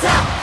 top.